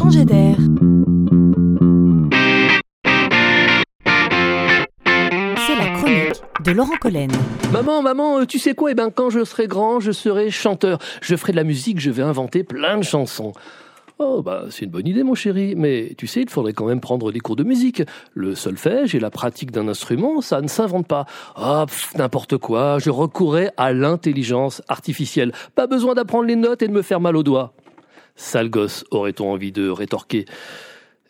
changer d'air. C'est la chronique de Laurent Collen. Maman, maman, euh, tu sais quoi? Eh ben, quand je serai grand, je serai chanteur. Je ferai de la musique, je vais inventer plein de chansons. Oh, bah, c'est une bonne idée, mon chéri. Mais tu sais, il faudrait quand même prendre des cours de musique. Le solfège et la pratique d'un instrument, ça ne s'invente pas. Ah, pff, n'importe quoi. Je recourrais à l'intelligence artificielle. Pas besoin d'apprendre les notes et de me faire mal aux doigts. Sale gosse, aurait-on envie de rétorquer.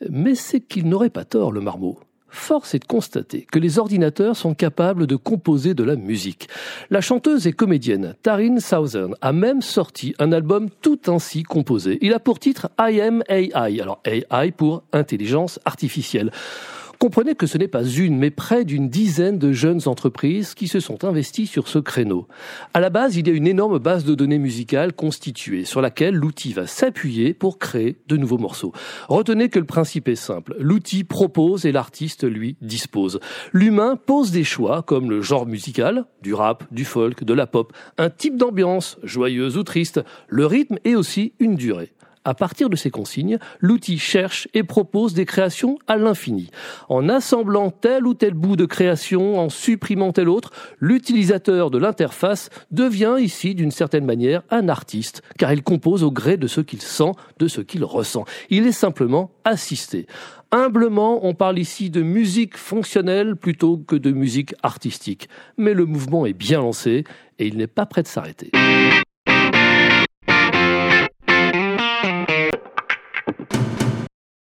Mais c'est qu'il n'aurait pas tort, le marmot. Force est de constater que les ordinateurs sont capables de composer de la musique. La chanteuse et comédienne Taryn Southern a même sorti un album tout ainsi composé. Il a pour titre I Am AI, alors AI pour intelligence artificielle. Comprenez que ce n'est pas une, mais près d'une dizaine de jeunes entreprises qui se sont investies sur ce créneau. À la base, il y a une énorme base de données musicales constituée, sur laquelle l'outil va s'appuyer pour créer de nouveaux morceaux. Retenez que le principe est simple. L'outil propose et l'artiste, lui, dispose. L'humain pose des choix, comme le genre musical, du rap, du folk, de la pop, un type d'ambiance, joyeuse ou triste, le rythme et aussi une durée. À partir de ces consignes, l'outil cherche et propose des créations à l'infini. En assemblant tel ou tel bout de création, en supprimant tel autre, l'utilisateur de l'interface devient ici d'une certaine manière un artiste, car il compose au gré de ce qu'il sent, de ce qu'il ressent. Il est simplement assisté. Humblement, on parle ici de musique fonctionnelle plutôt que de musique artistique. Mais le mouvement est bien lancé et il n'est pas prêt de s'arrêter.